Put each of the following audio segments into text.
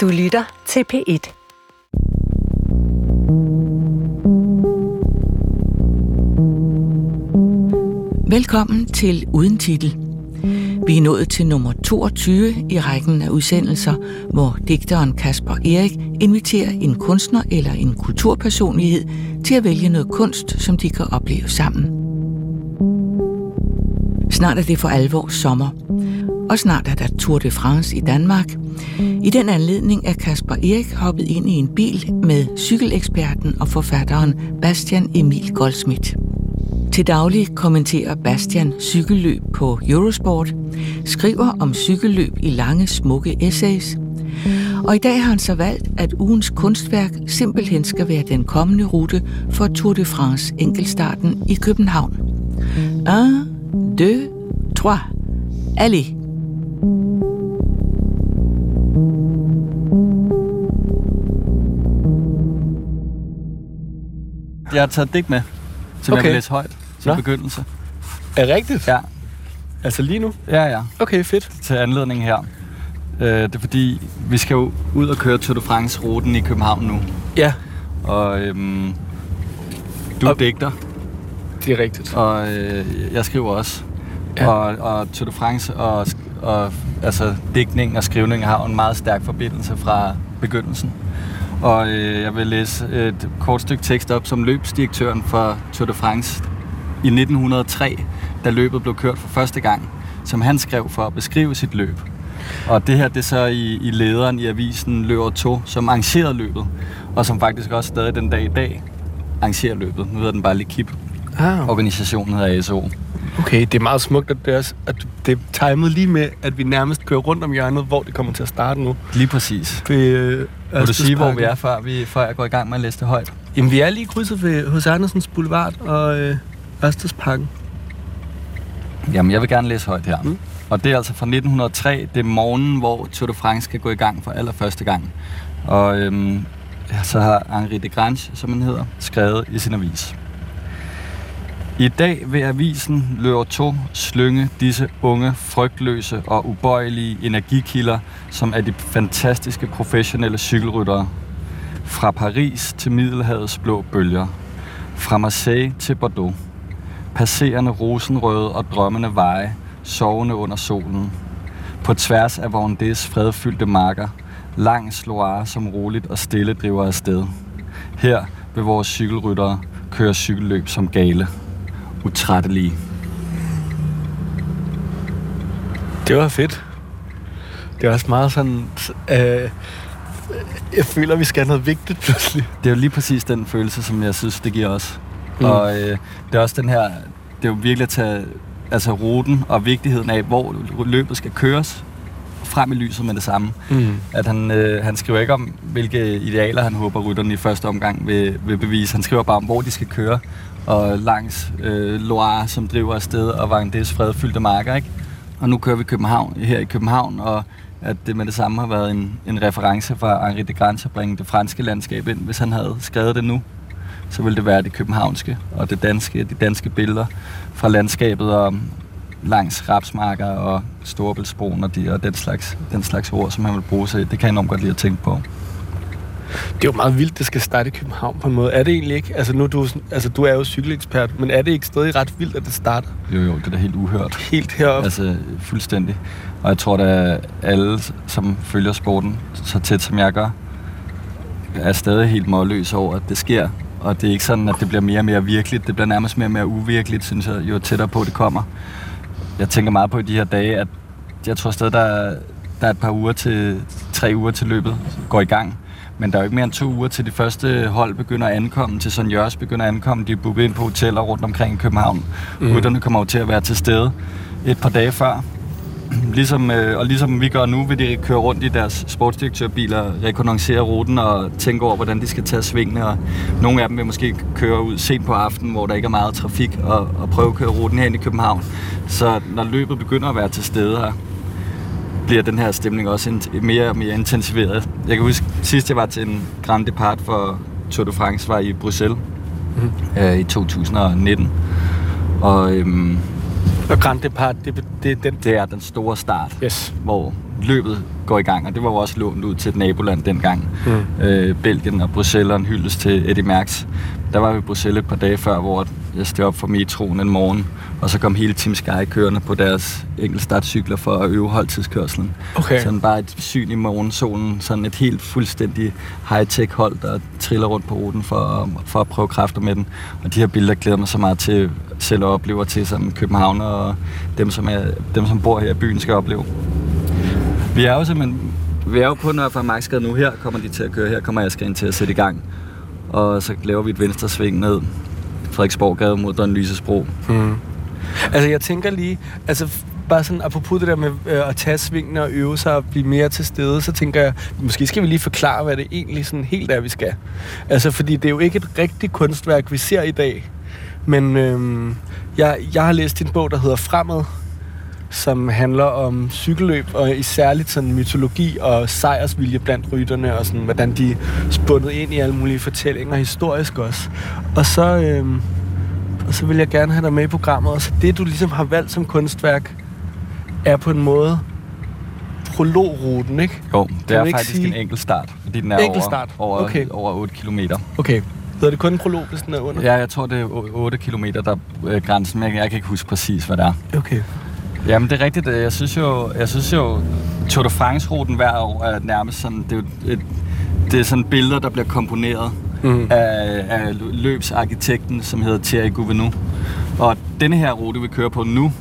Du lytter til P1. Velkommen til Uden Titel. Vi er nået til nummer 22 i rækken af udsendelser, hvor digteren Kasper Erik inviterer en kunstner eller en kulturpersonlighed til at vælge noget kunst, som de kan opleve sammen. Snart er det for alvor sommer, og snart er der Tour de France i Danmark. I den anledning er Kasper Erik hoppet ind i en bil med cykeleksperten og forfatteren Bastian Emil Goldsmith. Til daglig kommenterer Bastian cykelløb på Eurosport, skriver om cykelløb i lange, smukke essays, og i dag har han så valgt, at ugens kunstværk simpelthen skal være den kommende rute for Tour de France enkeltstarten i København. 1, 2, 3, allez! Jeg har taget digt med, som okay. jeg vil læse højt til Nå. begyndelse. Er det rigtigt? Ja, Altså lige nu? ja, ja. Okay, fedt. Til anledning her. Øh, det er fordi, vi skal jo ud og køre Tour de France-ruten i København nu. Ja, Og øhm, du Og- digter, det er rigtigt. og øh, jeg skriver også. Ja. Ja. Og, og Tour de France og, og altså, digtning og skrivning har jo en meget stærk forbindelse fra begyndelsen. Og øh, jeg vil læse et kort stykke tekst op som løbsdirektøren for Tour de France i 1903, da løbet blev kørt for første gang, som han skrev for at beskrive sit løb. Og det her, det er så i, i lederen i avisen Løber 2, som arrangerede løbet, og som faktisk også stadig den dag i dag arrangerer løbet. Nu hedder den bare L'Equipe. Ah, Organisationen hedder ASO. okay, det er meget smukt, at det, er, også- at det er timet lige med, at vi nærmest kører rundt om hjørnet, hvor det kommer til at starte nu. Lige præcis. Ved, Vil du sige, hvor vi er, før, vi, før jeg går i gang med at læse det højt? Jamen, vi er lige krydset ved hos Andersens Boulevard og øh, Ørstedsparken. Jamen, jeg vil gerne læse højt her. Mm. Og det er altså fra 1903. Det er morgenen, hvor Tour de France skal gå i gang for allerførste gang. Og øhm, så har Henri de Grange, som han hedder, skrevet i sin avis. I dag vil avisen Løver 2 slynge disse unge, frygtløse og ubøjelige energikilder, som er de fantastiske professionelle cykelryttere. Fra Paris til Middelhavets blå bølger. Fra Marseille til Bordeaux passerende rosenrøde og drømmende veje, sovende under solen. På tværs af Vendées fredfyldte marker, langs Loire, som roligt og stille driver afsted. Her vil vores cykelryttere køre cykelløb som gale. Utrættelige. Det var fedt. Det er også meget sådan... Øh, jeg føler, vi skal have noget vigtigt pludselig. Det er jo lige præcis den følelse, som jeg synes, det giver os. Mm. Og øh, det er også den her, det er jo virkelig at tage altså, ruten og vigtigheden af, hvor løbet skal køres frem i lyset med det samme. Mm. At han, øh, han skriver ikke om, hvilke idealer han håber, rytterne i første omgang vil, vil bevise. Han skriver bare om, hvor de skal køre. Og langs øh, Loire, som driver afsted, og Vendées fredfyldte marker. Ikke? Og nu kører vi København, her i København, og at det med det samme har været en, en reference fra Henri de Grange at bringe det franske landskab ind. Hvis han havde skrevet det nu, så ville det være det københavnske og det danske, de danske billeder fra landskabet og langs rapsmarker og Storebæltsbroen og, de, og den, slags, den slags ord, som han vil bruge sig. Det kan jeg enormt godt lide at tænke på. Det er jo meget vildt, det skal starte i København på en måde. Er det egentlig ikke? Altså, nu du, altså, du er jo cykelekspert, men er det ikke stadig ret vildt, at det starter Jo, jo, det er da helt uhørt. helt heroppe? Altså, fuldstændig. Og jeg tror, at alle, som følger sporten så tæt som jeg gør, er stadig helt målløs over, at det sker. Og det er ikke sådan, at det bliver mere og mere virkeligt. Det bliver nærmest mere og mere uvirkeligt, synes jeg, jo tættere på det kommer. Jeg tænker meget på i de her dage, at jeg tror stadig, der er, der er et par uger til, tre uger til løbet går i gang. Men der er jo ikke mere end to uger til de første hold begynder at ankomme, til Son Jørs begynder at ankomme. De er booket ind på hoteller rundt omkring i København. Mm. Rytterne kommer jo til at være til stede et par dage før. Ligesom, øh, og ligesom vi gør nu, vil de køre rundt i deres sportsdirektørbiler, rekognoscere ruten og tænke over, hvordan de skal tage svingene. Og nogle af dem vil måske køre ud sent på aftenen, hvor der ikke er meget trafik, og, og prøve at køre ruten herind i København. Så når løbet begynder at være til stede her, bliver den her stemning også mere og mere intensiveret. Jeg kan huske, sidst jeg var til en Grand Depart for Tour de France, var i Bruxelles Mhm. øh, i 2019. Og øhm, Og Grand Depart, det, det er den... det er den store start, Yes. hvor løbet går i gang, og det var jo også lånt ud til et naboland dengang. Mm. Øh, Belgien og Bruxelles og en hyldest til Eddie Merckx. Der var vi i Bruxelles et par dage før, hvor jeg stod op for metroen en morgen, og så kom hele Team Sky kørende på deres enkeltstartcykler for at øve holdtidskørselen. Okay. Sådan bare et syn i morgensolen, sådan et helt fuldstændig high-tech hold, der triller rundt på ruten for, for at prøve kræfter med den. Og de her billeder glæder mig så meget til selv at opleve til, som København og dem, som, er, dem, som bor her i byen, skal opleve. Vi er jo simpelthen vi er jo på Nørre Marksgade nu. Her kommer de til at køre. Her kommer jeg skal ind til at sætte i gang. Og så laver vi et venstre sving ned Frederiksborggade mod Don Lyses Bro. Mm. Altså, jeg tænker lige, altså bare sådan apropos det der med øh, at tage svingene og øve sig og blive mere til stede, så tænker jeg, måske skal vi lige forklare, hvad det egentlig sådan helt er, vi skal. Altså, fordi det er jo ikke et rigtigt kunstværk, vi ser i dag. Men øh, jeg, jeg har læst en bog, der hedder Fremad, som handler om cykelløb, og i særligt sådan mytologi og sejrsvilje blandt rytterne, og sådan, hvordan de spundet ind i alle mulige fortællinger, historisk også. Og så, øh, og så vil jeg gerne have dig med i programmet, og så det, du ligesom har valgt som kunstværk, er på en måde prologruten, ikke? Jo, det er faktisk sige... en enkelt start, fordi den er enkelt over, start. over, Okay. over 8 km. Okay. Hedder det kun en prolog, hvis den er under? Ja, jeg tror, det er 8 km, der er grænsen, men jeg, jeg kan ikke huske præcis, hvad det er. Okay. Jamen, det er rigtigt. Jeg synes jo, jeg synes jo Tour de France-ruten hver år er nærmest sådan, det er, et, det er sådan billeder, der bliver komponeret Mm. af, af løbsarkitekten, som hedder Thierry Gouvenou. Og denne her rute, vi kører på nu,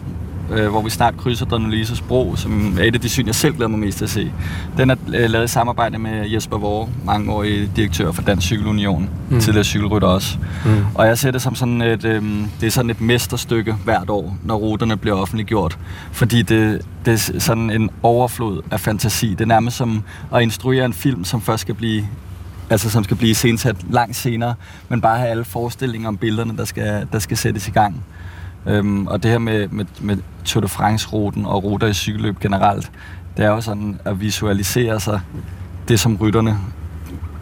øh, hvor vi snart krydser Donalises bro, som er et af de syn, jeg selv glæder mig mest til at se. Den er øh, lavet i samarbejde med Jesper Vore, mangeårig direktør for Dansk Cykelunion, mm. tidligere cykelrytter også. Mm. Og jeg ser det som sådan et, øh, det er sådan et mesterstykke hvert år, når ruterne bliver offentliggjort. Fordi det, det er sådan en overflod af fantasi. Det er nærmest som at instruere en film, som først skal blive altså som skal blive sensat langt senere, men bare have alle forestillinger om billederne, der skal, der skal sættes i gang. Øhm, og det her med, med, med Tour de France-ruten og ruter i cykelløb generelt, det er jo sådan at visualisere sig det som rytterne,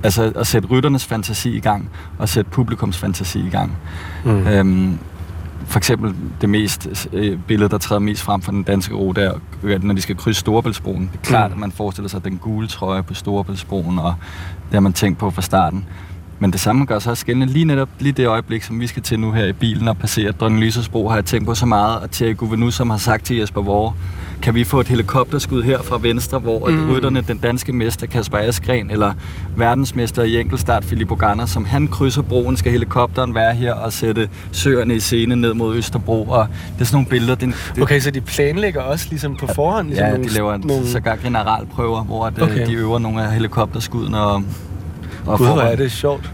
altså at sætte rytternes fantasi i gang, og sætte publikums fantasi i gang. Mm. Øhm, for eksempel det mest øh, billede, der træder mest frem for den danske rute, er, når de skal krydse Storebæltsbroen. Det er klart, Mm. at man forestiller sig den gule trøje på Storebæltsbroen, og det har man tænkt på fra starten. Men det samme gør sig også gældende lige netop lige det øjeblik, som vi skal til nu her i bilen og passere Dronning Lyses bro, har jeg tænkt på så meget, og Thierry Gouvenou, som har sagt til Jesper Vore, kan vi få et helikopterskud her fra venstre, hvor Mm. rytterne, den danske mester Kasper Askren, eller verdensmester i enkeltstart Filippo Ganna, som han krydser broen, skal helikopteren være her og sætte søerne i scene ned mod Østerbro, og det er sådan nogle billeder. Det, det, Okay, så de planlægger også ligesom på forhånd? Ligesom Ja, nogle, de laver nogle... sågar generalprøver, hvor at, Okay. okay. de øver nogle af helikopterskuddene og, og Gud, hvor er det sjovt.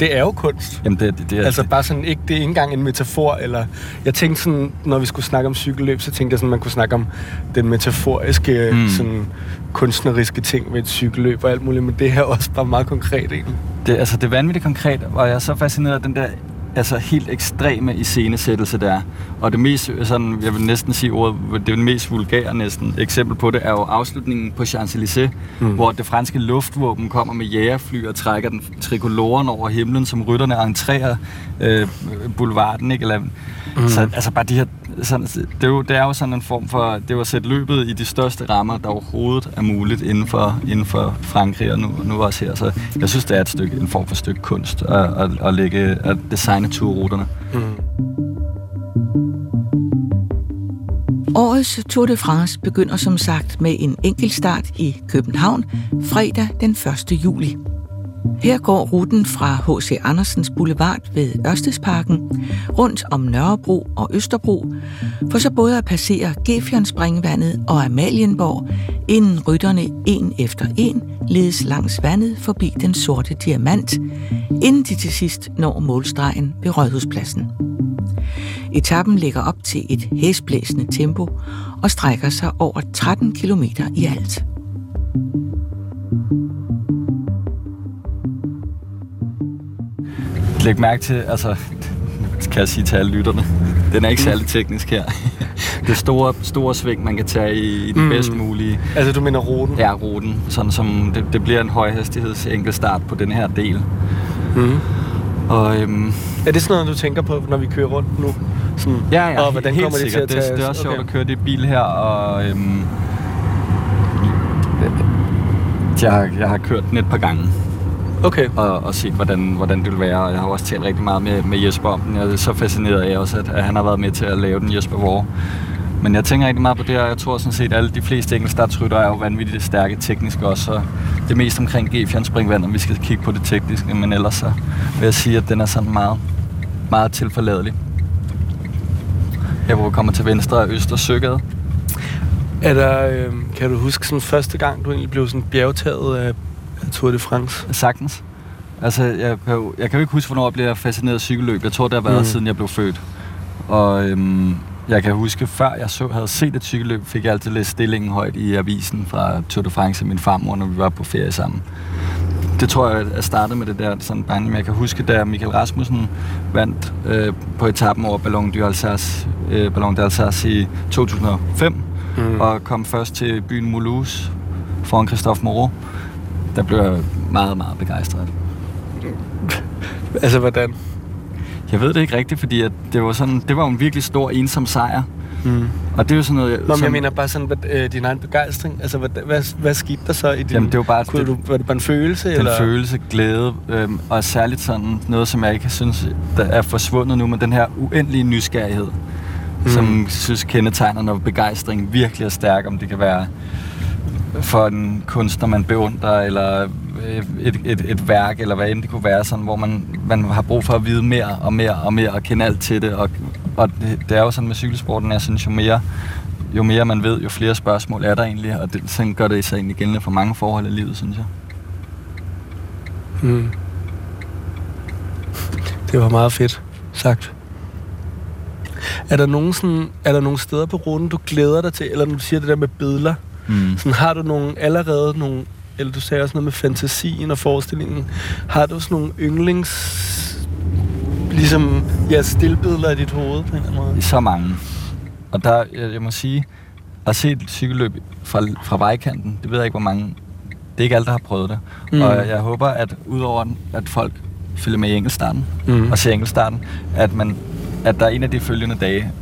Det er jo kunst. Jamen, det, det, det, er, Altså bare sådan, ikke, det er ikke engang en metafor, eller... Jeg tænkte sådan, når vi skulle snakke om cykelløb, så tænkte jeg sådan, man kunne snakke om den metaforiske. Mm. sådan kunstneriske ting ved et cykelløb og alt muligt, men det her er også bare meget konkret egentlig. det, altså, det er vanvittigt konkret, og jeg er så fascineret af den der altså helt ekstreme iscenesættelse der. Og det mest, sådan, jeg vil næsten sige ordet, det er det mest vulgære næsten eksempel på det, er jo afslutningen på Champs-Élysées, Mm. mm. hvor det franske luftvåben kommer med jægerfly og trækker den trikoloren over himlen, som rytterne entrerer øh, boulevarden, ikke? Eller, mm. Så altså bare de her, sådan, det, er jo, det er jo sådan en form for, det er jo at sætte løbet i de største rammer, der overhovedet er muligt inden for, inden for Frankrig og nu, nu også her. Så jeg synes, det er et stykke, en form for stykke kunst at, at, at, lægge, at designe turruterne. Mm. Årets Tour de France begynder som sagt med en enkeltstart i København fredag den 1. juli. Her går ruten fra H.C. Andersens Boulevard ved Ørstedsparken rundt om Nørrebro og Østerbro, for så både at passere Gefjernspringvandet og Amalienborg, inden rytterne en efter en ledes langs vandet forbi den sorte diamant, inden de til sidst når målstregen ved Rådhuspladsen. Etappen ligger op til et hæsblæsende tempo og strækker sig over 13 km i alt. Læg mærke til, altså, kan jeg sige til alle lytterne, den er ikke særlig teknisk her. Det store, store sving, man kan tage i, i den Mm. mm. bedst mulige Altså du mener ruten? ja, ruten, sådan som det, det bliver en højhastigheds enkeltstart på den her del. Mm. Og øhm, Er det sådan noget, du tænker på, når vi kører rundt nu? Sådan, ja, ja, og hvordan helt kommer det til at tage det, det er også sjovt okay. at køre det bil her, og øhm, Jeg har, jeg har kørt den et par gange Okay. og, og set, hvordan, hvordan det vil være. Og jeg har også talt rigtig meget med, med Jesper om den. Jeg er så fascineret af også, at, at han har været med til at lave den, Jesper Vore. Men jeg tænker rigtig meget på det, og jeg tror sådan set, at alle de fleste enkeltstartsrytter er jo vanvittigt stærke teknisk også. Så det er mest omkring G4 springvand, om vi skal kigge på det tekniske. Men ellers så vil jeg sige, at den er sådan meget, meget tilforladelig. Her hvor vi kommer til venstre er Øster Søgade. Er der, øh, kan du huske sådan første gang, du egentlig blev sådan bjergtaget af, af Tour de France? Sagtens. Altså, jeg kan, jo, jeg kan jo ikke huske, hvornår jeg blev fascineret af cykelløb. Jeg tror, det har været, Mm. siden jeg blev født. Og øhm, jeg kan huske, før jeg så, havde set et cykelløb, fik jeg altid læst stillingen højt i avisen fra Tour de France min farmor, når vi var på ferie sammen. Det tror jeg, jeg startede med det der sådan barn. Men jeg kan huske, da Michael Rasmussen vandt øh, på etappen over Ballon d'Alsace, øh, Ballon d'Alsace i 2005, Mm. og kom først til byen Mulhouse foran Christophe Moreau. Der blev jeg meget, meget begejstret. Altså, hvordan? Jeg ved det ikke rigtigt, fordi at det var sådan, det var en virkelig stor ensom sejr. Mm. Og det er jo sådan noget... Nå, men jeg mener bare sådan, hvad, øh, din egen begejstring. Altså, hvad, hvad, hvad skete der så i din... Jamen, det var bare Kunne det, du, var det bare en følelse? den eller? følelse, glæde, øhm, og særligt sådan noget, som jeg ikke synes, der er forsvundet nu, men den her uendelige nysgerrighed, mm. som synes kendetegner, når begejstring virkelig er stærk, om det kan være for en kunstner, man beundrer, eller øh, et, et, et værk, eller hvad end det kunne være, sådan, hvor man, man har brug for at vide mere og mere og mere, og kende alt til det. Og, og det, det er jo sådan med cykelsporten, jeg synes, jo mere, jo mere man ved, jo flere spørgsmål er der egentlig, og det, sådan gør det sig egentlig gældende for mange forhold i livet, synes jeg. Mm. Det var meget fedt sagt. Er der nogen, sådan, er der nogle steder på ruten, du glæder dig til? Eller når du siger det der med billeder, Mm. sådan, har du nogle, allerede nogle, eller du sagde også noget med fantasien og forestillingen, har du sådan nogle yndlings, ligesom, ja, stillbilleder i dit hoved på en eller anden måde? Så mange. Og der, jeg, jeg må sige, at se et cykelløb fra, fra vejkanten, det ved jeg ikke, hvor mange... Det er ikke alle, der har prøvet det. Mm. Og jeg håber, at udover at folk følger med i enkeltstarten, Mm. og ser enkeltstarten, at, man, at der er en af de følgende dage,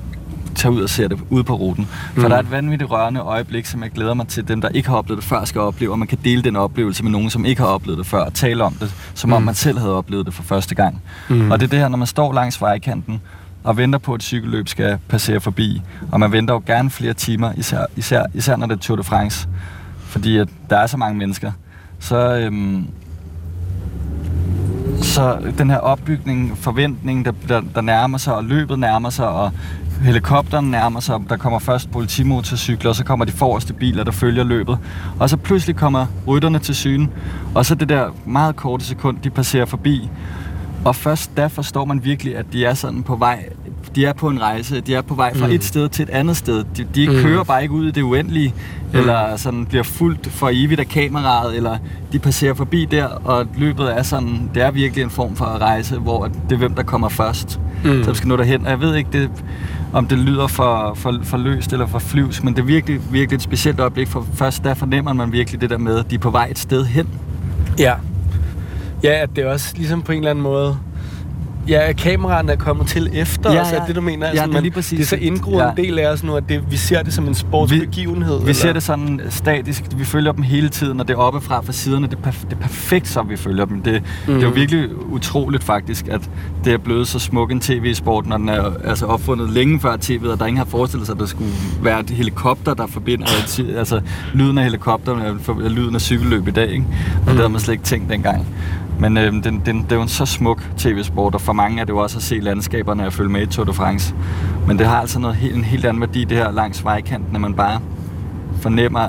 tager ud og ser det ude på ruten. For Mm. mm. der er et vanvittigt rørende øjeblik, som jeg glæder mig til, dem der ikke har oplevet det før skal opleve, og man kan dele den oplevelse med nogen, som ikke har oplevet det før, og tale om det, som om Mm. man selv havde oplevet det for første gang. Mm. Og det er det her, når man står langs vejkanten, og venter på, at et cykelløb skal passere forbi. Og man venter jo gerne flere timer, især, især, især når det er Tour de France. Fordi at der er så mange mennesker. Så, øhm, så den her opbygning, forventning, der, der, der nærmer sig, og løbet nærmer sig, og helikopteren nærmer sig, der kommer først politimotorcykler, og så kommer de forreste biler, der følger løbet. Og så pludselig kommer rytterne til syne, og så det der meget korte sekund, de passerer forbi. Og først da forstår man virkelig, at de er sådan på vej, de er på en rejse, de er på vej fra Mm. et sted til et andet sted. De, de Mm. kører bare ikke ud i det uendelige, Mm. eller sådan bliver fuldt for evigt af kameraet, eller de passerer forbi der, og løbet er sådan, det er virkelig en form for rejse, hvor det er hvem, der kommer først. Mm. Så vi skal nå derhen. Og jeg ved ikke, det, om det lyder for, for, for løst eller for flyvs, men det er virkelig, virkelig et specielt øjeblik, for først der fornemmer man virkelig det der med, at de er på vej et sted hen. Ja. Ja, at det er også ligesom på en eller anden måde... Ja, kameraerne er kommet til efter Ja, os, er ja. det du mener? Ja, Altså, det er lige præcis Det er så indgroet en Ja. del af os nu, at det, vi ser det som en sportsbegivenhed. Vi ser det sådan statisk. Vi følger dem hele tiden, og det er oppefra fra siderne. Det er, perf- det er perfekt, som vi følger dem. Det, mm. det er jo Mhm. virkelig utroligt faktisk, at det er blevet så smuk en tv-sport, når den er altså opfundet længe før tv'et, og der ingen har forestillet sig, at der skulle være et helikopter, der forbinder altså lyden af helikopteren er er lyden af cykelløb i dag, ikke? Og Mm. det havde man slet ikke tænkt dengang. Men øh, den, den, det er jo en så smuk tv-sport, og for mange er det jo også at se landskaberne og følge med i Tour de France. Men det har altså noget, helt- en helt anden værdi, det her langs vejkanten, at man bare fornemmer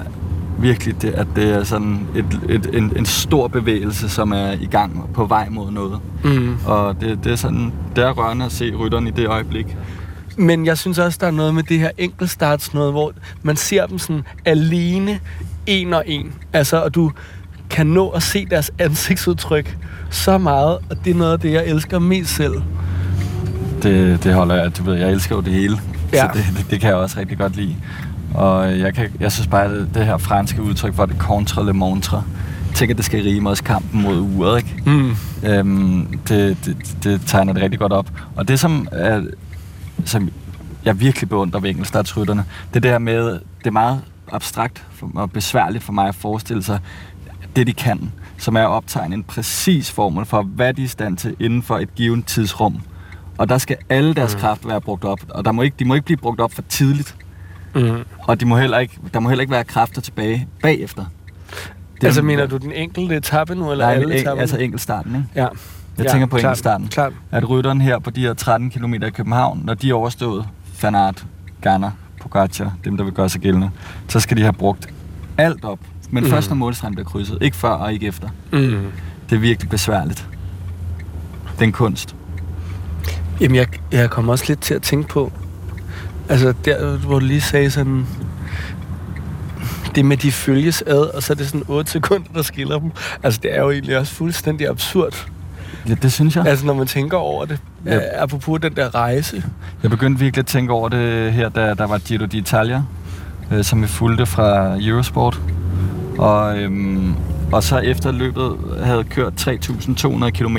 virkelig, det, at det er sådan et, et, en, en stor bevægelse, som er i gang på vej mod noget. Mm. Og det, det er sådan, det er rørende at se rytteren i det øjeblik. Men jeg synes også, der er noget med det her enkeltstarts noget, hvor man ser dem sådan alene, en og en. Altså, og du kan nå at se deres ansigtsudtryk så meget, og det er noget af det, jeg elsker mest selv. Det, det holder jeg, du ved, jeg elsker jo det hele. Ja. Så det, det, det kan jeg også rigtig godt lide. Og jeg, kan, jeg synes bare, at det, det her franske udtryk for det contre le montre, tænker, det skal rime også kampen mod uret, ikke? Mm. Øhm, det, det, det tegner det rigtig godt op. Og det, som, er, som jeg virkelig beundrer ved enkeltstartsrytterne, det er det her med, det er meget abstrakt og besværligt for mig at forestille sig, det, de kan, som er at optegne en præcis formel for, hvad de er i stand til inden for et givet tidsrum. Og der skal alle deres mm. kræfter være brugt op, og der må ikke, de må ikke blive brugt op for tidligt. Mm. Og de må heller ikke, der må heller ikke være kræfter tilbage bagefter. Det altså mener du den enkelte etape nu, eller nej, alle en, altså enkeltstarten, ikke? Ja. Jeg ja, tænker på klart, enkeltstarten. Klart. At rytteren her på de her 13 km i København, når de er overstået Van Aert, Garner, Pogacar, dem der vil gøre sig gældende, så skal de have brugt alt op. Men mm. først når målstregen bliver krydset. Ikke før og ikke efter. Mm. Det er virkelig besværligt. Den kunst. Jamen, jeg, jeg kommer også lidt til at tænke på, altså der, hvor du lige sagde sådan, det med de følges ad, og så er det sådan 8 sekunder, der skiller dem. Altså, det er jo egentlig også fuldstændig absurd. Ja, det synes jeg. Altså, når man tænker over det. Ja. Ja. Apropos den der rejse. Jeg begyndte virkelig at tænke over det her, da der var Giro d'Italia, øh, som vi fulgte fra Eurosport. Og, øhm, og så efter løbet havde kørt 3.200 km,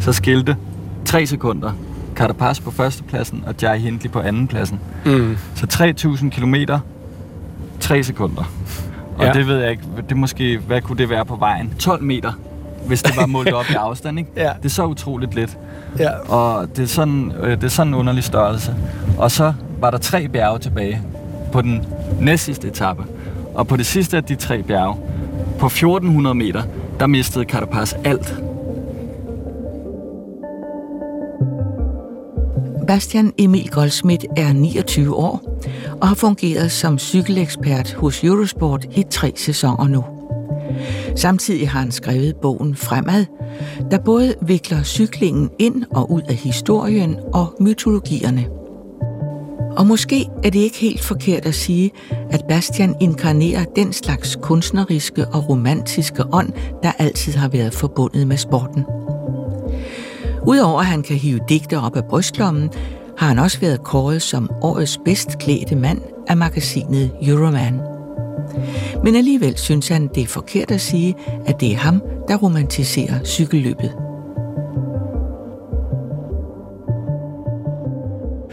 så skilte 3 sekunder. Carapaz på førstepladsen og Jai Hindley på andenpladsen. Mm. Så 3.000 km, 3 sekunder. Og Ja. det ved jeg ikke, det måske, hvad kunne det være på vejen? 12 meter, hvis det var målt op i afstand, ikke? Ja. Det er så utroligt lidt. Ja. Og det er, sådan, øh, det er sådan en underlig størrelse. Og så var der tre bjerge tilbage på den næstsidste etape. Og på det sidste af de tre bjerge, på 1400 meter, der mistede Carapaz alt. Bastian Emil Goldsmith er 29 år og har fungeret som cykelekspert hos Eurosport i tre sæsoner nu. Samtidig har han skrevet bogen Fremad, der både vikler cyklingen ind og ud af historien og mytologierne. Og måske er det ikke helt forkert at sige, at Bastian inkarnerer den slags kunstneriske og romantiske ånd, der altid har været forbundet med sporten. Udover at han kan hive digte op af brystlommen, har han også været kåret som årets bedst klædte mand af magasinet Euroman. Men alligevel synes han, det er forkert at sige, at det er ham, der romantiserer cykelløbet.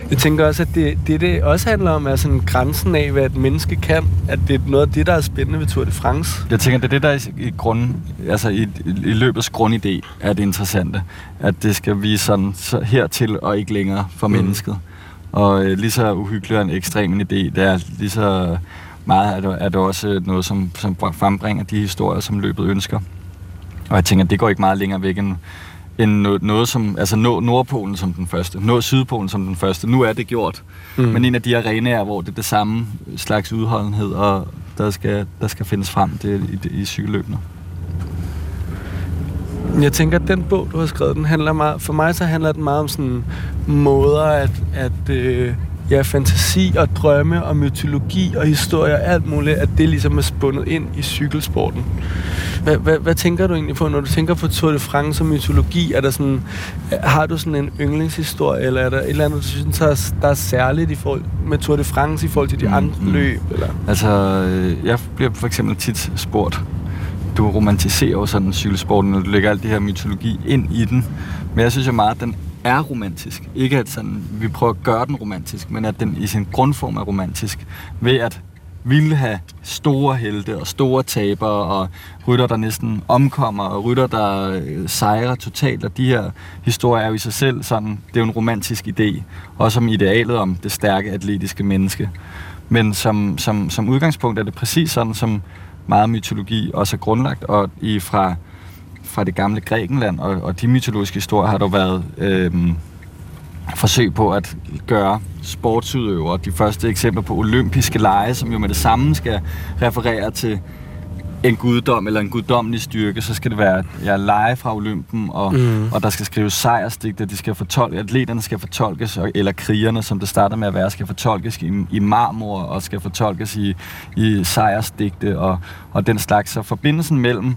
Jeg tænker også, at det, det, det også handler om, er sådan grænsen af, hvad et menneske kan. At det er noget af det, der er spændende ved Tour de France. Jeg tænker, det er det, der er i, i, grund, altså i, i løbets grundidé er det interessante. At det skal vise sådan så hertil og ikke længere for Mm. mennesket. Og øh, lige så uhyggelig en ekstrem en idé, det er lige så meget er det, er det også noget, som, som frembringer de historier, som løbet ønsker. Og jeg tænker, det går ikke meget længere væk end, end noget, noget som, altså nå Nordpolen som den første, nå Sydpolen som den første. Nu er det gjort. Mm. Mm. Men en af de arenaer, hvor det er det samme slags udholdenhed, og der skal, der skal findes frem det, i, i cykelløbene. Jeg tænker, at den bog, du har skrevet, den handler meget, for mig så handler den meget om sådan måder at, at øh, ja, fantasi og drømme og mytologi og historie og alt muligt, at det ligesom er spundet ind i cykelsporten. Hvad, hvad, hvad tænker du egentlig på, når du tænker på Tour de France og mytologi? Er der sådan, har du sådan en yndlingshistorie, eller er der et eller andet, du synes, der er, der er særligt i forhold med Tour de France i forhold til de Mm, andre mm. løb? Eller? Altså, øh, jeg bliver for eksempel tit spurgt, du romantiserer jo sådan cykelsporten, og du lægger alt det her mytologi ind i den. Men jeg synes jo meget, at den er romantisk. Ikke at sådan, vi prøver at gøre den romantisk, men at den i sin grundform er romantisk. Ved at ville have store helte og store tabere og rytter, der næsten omkommer og rytter, der øh, sejrer totalt. Og de her historier er jo i sig selv sådan, det er jo en romantisk idé. Også som idealet om det stærke atletiske menneske. Men som, som, som udgangspunkt er det præcis sådan, som meget mytologi også er grundlagt, og i fra, fra det gamle Grækenland, og, og de mytologiske historier har der været øhm, forsøg på at gøre sportsudøvere. De første eksempler på olympiske lege, som jo med det samme skal referere til en guddom eller en guddommelig styrke, så skal det være ja, lege fra Olympen, og, Mm. og der skal skrives sejrsdigte, de skal fortolke, atleterne skal fortolkes, eller krigerne, som det starter med at være, skal fortolkes i, i marmor, og skal fortolkes i, i sejrsdigte, og, og den slags. Så forbindelsen mellem øh,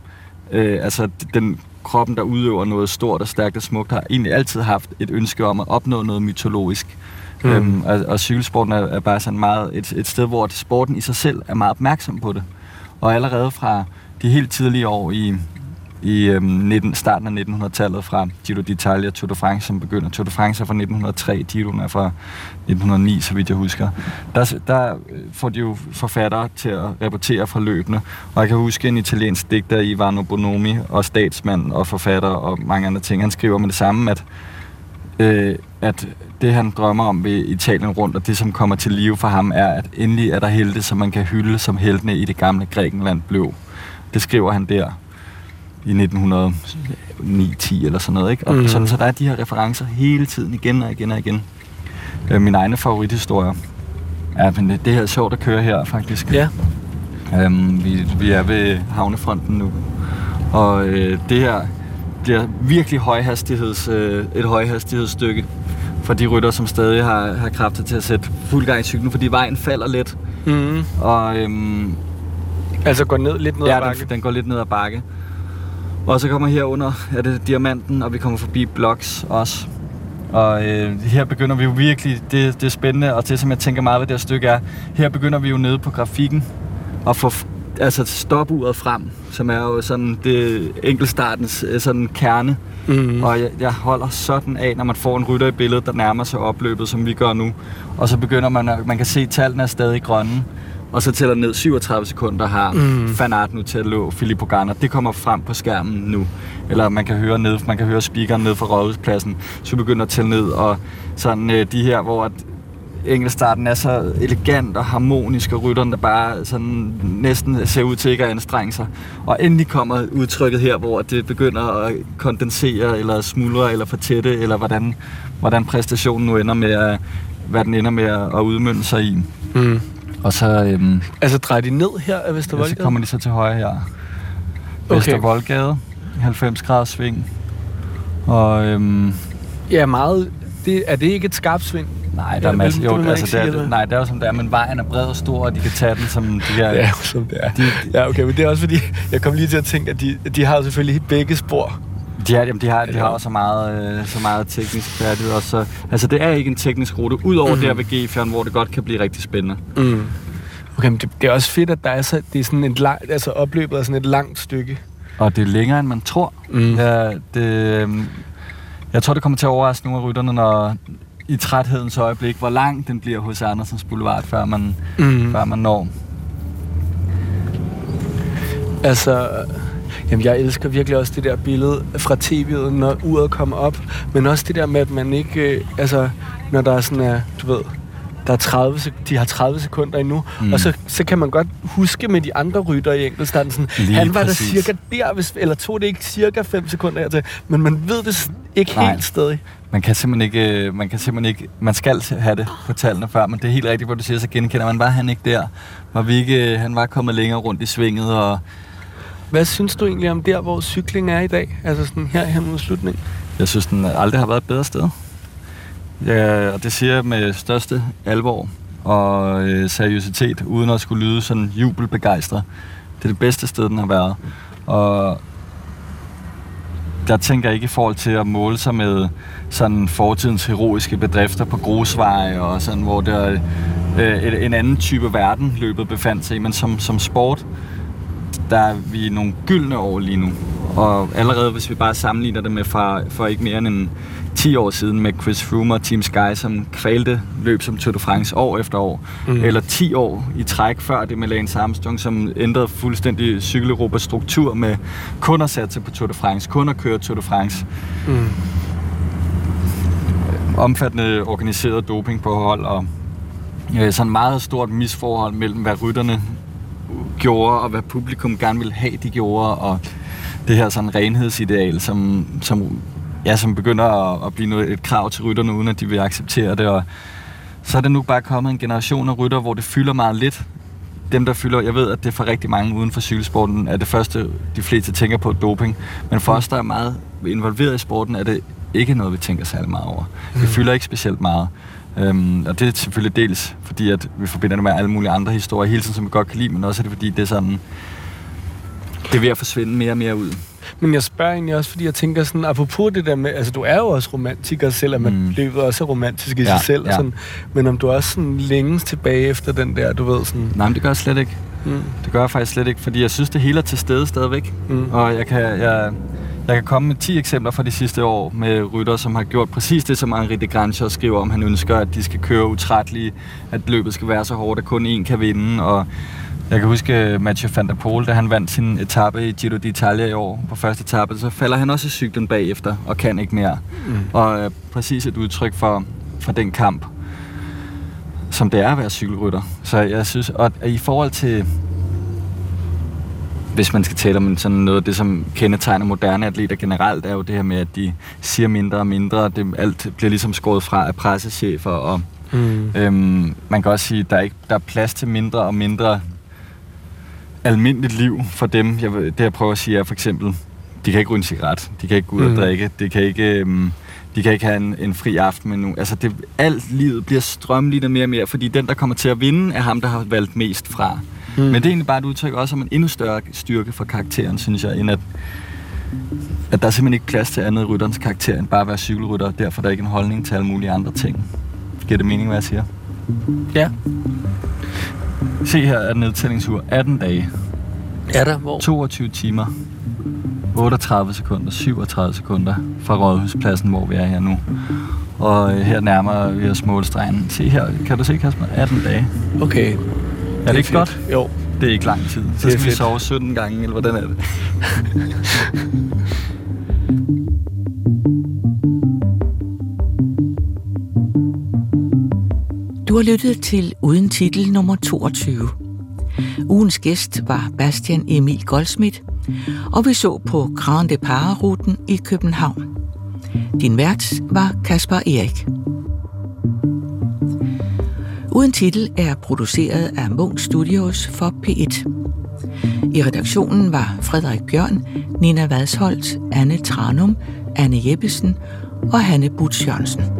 altså den kroppen, der udøver noget stort og stærkt og smukt, har egentlig altid haft et ønske om at opnå noget mytologisk. Mm. Øhm, og, og cykelsporten er, er bare sådan meget et, et sted, hvor sporten i sig selv er meget opmærksom på det. Og allerede fra de helt tidlige år i, i øhm, 19, starten af 1900-tallet fra Giro d'Italia Tour de France, som begynder. Tour de France er fra 1903, Giro er fra 1909, så vidt jeg husker. Der, der øh, får de jo forfattere til at rapportere fra løbende. Og jeg kan huske en italiensk digter, Ivano Bonomi, og statsmand og forfatter og mange andre ting. Han skriver med det samme, at, øh, at det han drømmer om ved Italien rundt, og det som kommer til live for ham, er, at endelig er der helte, som man kan hylde, som heltene i det gamle Grækenland blev. Det skriver han der i 1909-10 eller sådan noget. Ikke? Og Mhm. sådan, så der er de her referencer hele tiden, igen og igen og igen. Øh, mine egne favorithistorier. Ja, men det, det her er sjovt at køre her, faktisk. Ja. Øhm, vi, vi er ved havnefronten nu. Og øh, det her bliver virkelig højhastigheds, øh, et højhastighedsstykke for de rytter, som stadig har, har kræfter til at sætte fuld gang i cyklen, fordi vejen falder lidt. Mm. Og øhm, Altså går ned lidt ned ad ja, bakke. den, den går lidt ned ad bakke. Og så kommer herunder, er det Diamanten, og vi kommer forbi Blocks også. Og øh, her begynder vi jo virkelig, det, det er spændende, og det som jeg tænker meget ved det her stykke er, her begynder vi jo nede på grafikken og få altså stopuret frem, som er jo sådan det enkeltstartens øh, sådan kerne. Mm. Og jeg, jeg holder sådan af, når man får en rytter i billedet, der nærmer sig opløbet, som vi gør nu. Og så begynder man, at, man kan se, at tallene er stadig grønne. Og så tæller ned 37 sekunder har Mm. Van Aert nu til at lå Filippo Ganna. Det kommer frem på skærmen nu. Eller man kan høre ned, man kan høre speakeren ned fra rådhuspladsen. Så begynder at tælle ned. Og sådan øh, de her, hvor at enkeltstarten er så elegant og harmonisk, og rytteren der bare sådan næsten ser ud til ikke at anstrenge sig. Og endelig kommer udtrykket her, hvor det begynder at kondensere, eller smuldre, eller fortætte, eller hvordan, hvordan præstationen nu ender med at, hvad den ender med at udmønte sig i. Mm. Og så, øhm, Altså drejer de ned her af ja, så Vestervoldgade? kommer de så til højre her. Okay. Vestervoldgade, 90 graders sving. Og øhm, Ja, meget. Det, er det ikke et skarpt sving? nej, der er masser. det Jo, altså, det er, eller? nej, det er jo som det er, men vejen er bred og stor, og de kan tage den som de her... Ja, som det er. De, Ja, okay, men det er også fordi, jeg kom lige til at tænke, at de, de har jo selvfølgelig begge spor. De, har, jamen, de, har, de Ja. har også så meget, øh, så meget teknisk færdighed. Og så, altså, det er ikke en teknisk rute, udover mm. der ved G-fjern, hvor det godt kan blive rigtig spændende. Mm. Okay, men det, det, er også fedt, at der er så, det er sådan et langt, altså opløbet er sådan et langt stykke. Og det er længere, end man tror. Mm. Ja, det, øhm, jeg tror, det kommer til at overraske nogle af rytterne, når i træthedens øjeblik, hvor lang den bliver hos Andersens Boulevard, før man, Mm. før man når. Altså, jamen jeg elsker virkelig også det der billede fra tv'et, når uret kommer op. Men også det der med, at man ikke, øh, altså, når der er sådan er, du ved, der er 30, sek- de har 30 sekunder endnu, mm. Og så, så kan man godt huske med de andre rytter i enkeltstarten, sådan, Lige han var præcis. der cirka der, hvis, eller tog det ikke cirka 5 sekunder hertil, men man ved det ikke Nej. helt stadig. Man kan simpelthen ikke, øh, man kan simpelthen ikke, man skal have det på tallene før, men det er helt rigtigt, hvor du siger, så genkender man, var han ikke der? Var vi ikke, øh, han var kommet længere rundt i svinget, og hvad synes du egentlig om der, hvor cykling er i dag? Altså sådan her hen mod slutningen? jeg synes, den aldrig har været et bedre sted. Ja, og det siger jeg med største alvor og øh, seriøsitet, uden at skulle lyde sådan jubelbegejstret. Det er det bedste sted, den har været. Og der tænker jeg ikke i forhold til at måle sig med sådan fortidens heroiske bedrifter på grusveje og sådan, hvor der øh, en anden type verden løbet befandt sig i, men som, som sport, der er vi i nogle gyldne år lige nu. Og allerede hvis vi bare sammenligner det med for, for ikke mere end en 10 år siden med Chris Froome og Team Sky, som kvalte løb som Tour de France år efter år. Mm. Eller 10 år i træk før det med Lance Armstrong, som ændrede fuldstændig cykeleuropas struktur med kun at satse på Tour de France, kun at køre Tour de France. Mm. Omfattende organiseret doping på hold og øh, sådan meget stort misforhold mellem, hvad rytterne gjorde, og hvad publikum gerne ville have, de gjorde, og det her sådan renhedsideal, som, som, ja, som begynder at, at blive noget, et krav til rytterne, uden at de vil acceptere det. Og så er det nu bare kommet en generation af rytter, hvor det fylder meget lidt. Dem, der fylder, jeg ved, at det for rigtig mange uden for cykelsporten er det første, de fleste tænker på doping. Men for os, der er meget involveret i sporten, er det ikke noget, vi tænker særlig meget over. Det fylder ikke specielt meget. Øhm, og det er selvfølgelig dels fordi, at vi forbinder det med alle mulige andre historier hele tiden, som vi godt kan lide, men også er det fordi, det er sådan, det er ved at forsvinde mere og mere ud. Men jeg spørger egentlig også, fordi jeg tænker sådan, apropos det der med, altså du er jo også romantiker selv, at man mm. Løbet også er romantisk i Ja, sig selv, ja. sådan, men om du også sådan længes tilbage efter den der, du ved sådan, Nej, men det gør jeg slet ikke. Mm. Det gør jeg faktisk slet ikke, fordi jeg synes, det hele er til stede stadigvæk. Mm. Og jeg kan, jeg, jeg kan komme med 10 eksempler fra de sidste år med rytter, som har gjort præcis det, som Henri de Grange skriver om. Han ønsker, at de skal køre utrættelige, at løbet skal være så hårdt, at kun én kan vinde. Og jeg kan huske Mathieu van der Poel, da han vandt sin etape i Giro d'Italia i år på første etape, så falder han også i cyklen bagefter og kan ikke mere. Mm. Og øh, præcis et udtryk for, for den kamp, som det er at være cykelrytter. Så jeg synes, og i forhold til hvis man skal tale om sådan noget af det, som kendetegner moderne atleter generelt, er jo det her med, at de siger mindre og mindre. Det, alt bliver ligesom skåret fra af pressechefer, og mm. øhm, man kan også sige, at der er, ikke, der er plads til mindre og mindre almindeligt liv for dem. Jeg, det jeg prøver at sige er for eksempel, de kan ikke ryge en cigaret, de kan ikke gå ud mm. og drikke, de kan ikke... Øhm, de kan ikke have en, en fri aften med nu. Altså, det, alt livet bliver strømlignet mere og mere, fordi den, der kommer til at vinde, er ham, der har valgt mest fra. Mm. Men det er egentlig bare et udtryk også om en endnu større styrke for karakteren, synes jeg, end at, at der er simpelthen ikke plads til andet i rytterens karakter, end bare at være cykelrytter, og derfor er der ikke en holdning til alle mulige andre ting. Giver det mening, hvad jeg siger? Ja. Se her er nedtællingsur 18 dage. Er der? Hvor? 22 timer. 38 sekunder, 37 sekunder fra Rådhuspladsen, hvor vi er her nu. Og øh, her nærmer vi os målstregen. Se her, kan du se, Kasper? 18 dage. Okay. Er det, det ikke fedt. godt? Jo. Det er ikke lang tid. Så skal fedt. vi sove 17 gange, eller hvordan er det? Du har lyttet til Uden Titel nummer 22. Ugens gæst var Bastian Emil Goldsmith, og vi så på Grand Depart-ruten i København. Din vært var Kasper Erik. Uden titel er produceret af Munk Studios for P1. I redaktionen var Frederik Bjørn, Nina Vadsholt, Anne Tranum, Anne Jeppesen og Hanne Butz Jørgensen.